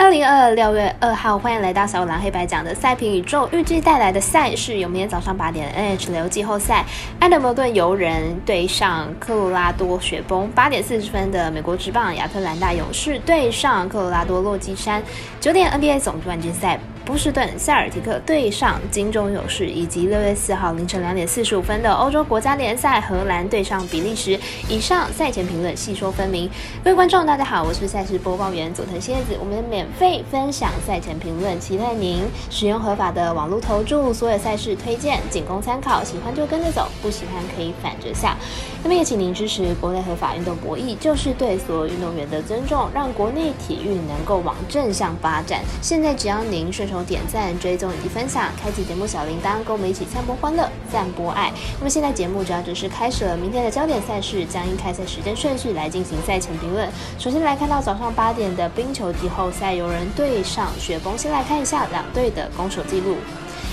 二零二二六月二号，欢迎来到小五郎黑白讲的赛评宇宙。预计带来的赛事有明天早上八点 NHL 季后赛，安德摩顿游人对上科罗拉多雪崩；八点四十分的美国职棒亚特兰大勇士对上科罗拉多洛基山；九点 NBA 总冠军赛。波士顿塞尔提克对上金州勇士，以及六月四号凌晨两点四十五分的欧洲国家联赛荷兰对上比利时。以上赛前评论细说分明。各位观众，大家好，我是赛事播报员佐藤蝎子。我们免费分享赛前评论，期待您使用合法的网络投注，所有赛事推荐仅供参考，喜欢就跟着走，不喜欢可以反着下。那么也请您支持国内合法运动博弈，就是对所有运动员的尊重，让国内体育能够往正向发展。现在只要您顺手。点赞、追踪以及分享，开启节目小铃铛，跟我们一起散播欢乐、散播爱。那么现在节目主要就是开始了，明天的焦点赛事将因开赛时间顺序来进行赛前评论。首先来看到早上八点的冰球季后赛，有人对上雪崩。先来看一下两队的攻守记录。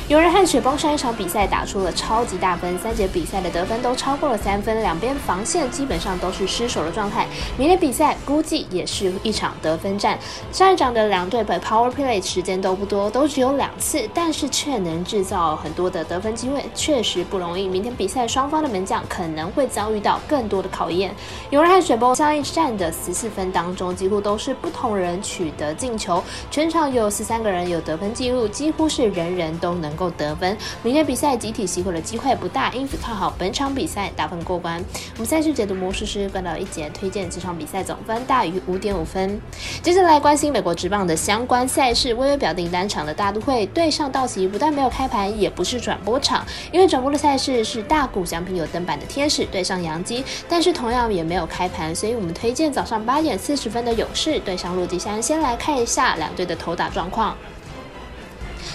有人和雪崩上一场比赛打出了超级大分，三节比赛的得分都超过了三分，两边防线基本上都是失守的状态。明天比赛估计也是一场得分战。上一场的两队本 power play 时间都不多，都只有两次，但是却能制造很多的得分机会，确实不容易。明天比赛双方的门将可能会遭遇到更多的考验。有人和雪崩上一战的十四分当中，几乎都是不同人取得进球，全场有十三个人有得分记录，几乎是人人都能。够得分，明天比赛集体熄火的机会不大，因此看好本场比赛打分过关。我们赛事解读模式是关到一节，推荐这场比赛总分大于五点五分。接下来关心美国职棒的相关赛事，微微表定单场的大都会对上道奇，不但没有开盘，也不是转播场，因为转播的赛事是大谷奖品有登板的天使对上洋基，但是同样也没有开盘，所以我们推荐早上八点四十分的勇士对上洛基山。先来看一下两队的投打状况。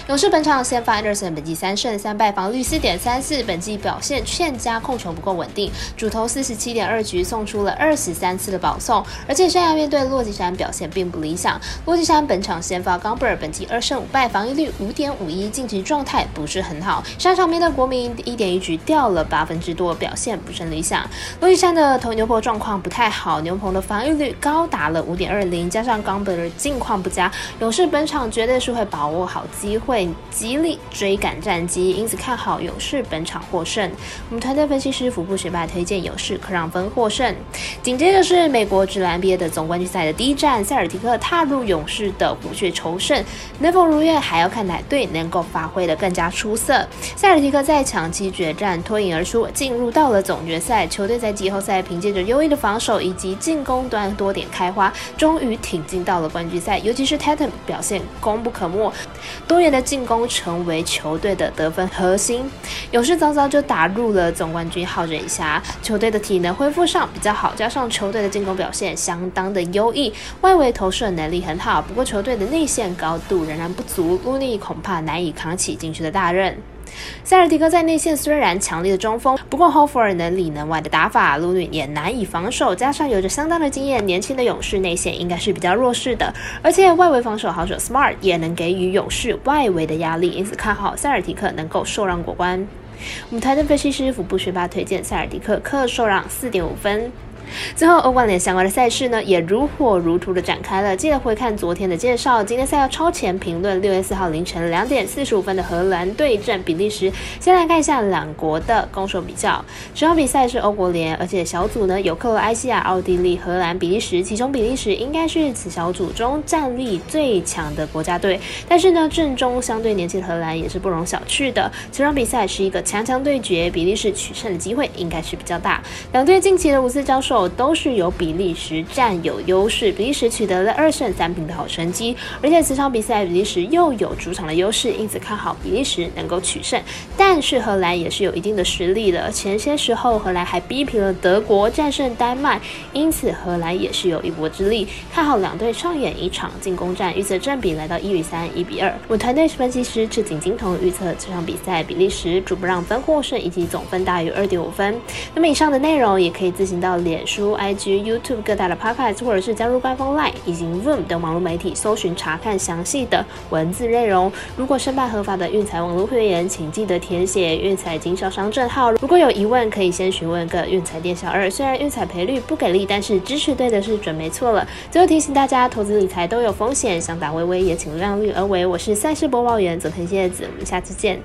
勇士本场先发 Anderson，本季三胜三败，防率四点三四，本季表现欠佳，控球不够稳定。主投四十七点二局，送出了二十三次的保送，而且生涯面对洛基山表现并不理想。洛基山本场先发 Gumber，本季二胜五败，防御率五点五一，近期状态不是很好。上场面对国民一点一局掉了八分之多，表现不甚理想。洛基山的投牛棚状况不太好，牛棚的防御率高达了五点二零，加上 Gumber 的近况不佳，勇士本场绝对是会把握好机会。会极力追赶战机，因此看好勇士本场获胜。我们团队分析师福布学霸推荐勇士可让分获胜。紧接着是美国职篮 NBA 的总冠军赛的第一战，塞尔提克踏入勇士的虎穴仇胜，能否如愿还要看哪队能够发挥的更加出色。塞尔提克在抢七决战脱颖而出，进入到了总决赛。球队在季后赛凭借着优异的防守以及进攻端多点开花，终于挺进到了冠军赛。尤其是 Tatum 表现功不可没，多元的。进攻成为球队的得分核心，勇士早早就打入了总冠军号人下，球队的体能恢复上比较好，加上球队的进攻表现相当的优异，外围投射能力很好。不过球队的内线高度仍然不足，路尼恐怕难以扛起禁区的大任。塞尔提克在内线虽然强力的中锋，不过 h o f e r 能里能外的打法，卢女也难以防守。加上有着相当的经验，年轻的勇士内线应该是比较弱势的。而且外围防守好手 Smart 也能给予勇士外围的压力，因此看好塞尔提克能够受让过关。我们台灯分析师福布学霸推荐塞尔提克客受让四点五分。最后，欧冠联相关的赛事呢，也如火如荼的展开了。记得回看昨天的介绍。今天赛要超前评论六月四号凌晨两点四十五分的荷兰对阵比利时。先来看一下两国的攻守比较。这场比赛是欧国联，而且小组呢有克罗埃西亚、奥地利、荷兰、比利时。其中比利时应该是此小组中战力最强的国家队。但是呢，阵中相对年轻的荷兰也是不容小觑的。这场比赛是一个强强对决，比利时取胜的机会应该是比较大。两队近期的五次交手。都是由比利时占有优势，比利时取得了二胜三平的好成绩，而且此场比赛比利时又有主场的优势，因此看好比利时能够取胜。但是荷兰也是有一定的实力的，前些时候荷兰还逼平了德国，战胜丹麦，因此荷兰也是有一搏之力。看好两队上演一场进攻战，预测正比来到一比三、一比二。我团队分析师赤井金童预测这场比赛比利时主不让分获胜，以及总分大于二点五分。那么以上的内容也可以自行到脸。脸书、IG、YouTube 各大的 Podcast，或者是加入官方 Line 以及 Room 等网络媒体，搜寻查看详细的文字内容。如果申办合法的运彩网络会员，请记得填写运彩经销商证号。如果有疑问，可以先询问个运彩店小二。虽然运彩赔率不给力，但是支持对的是准没错了。最后提醒大家，投资理财都有风险，想打微微也请量力而为。我是赛事播报员佐藤叶子，我们下次见。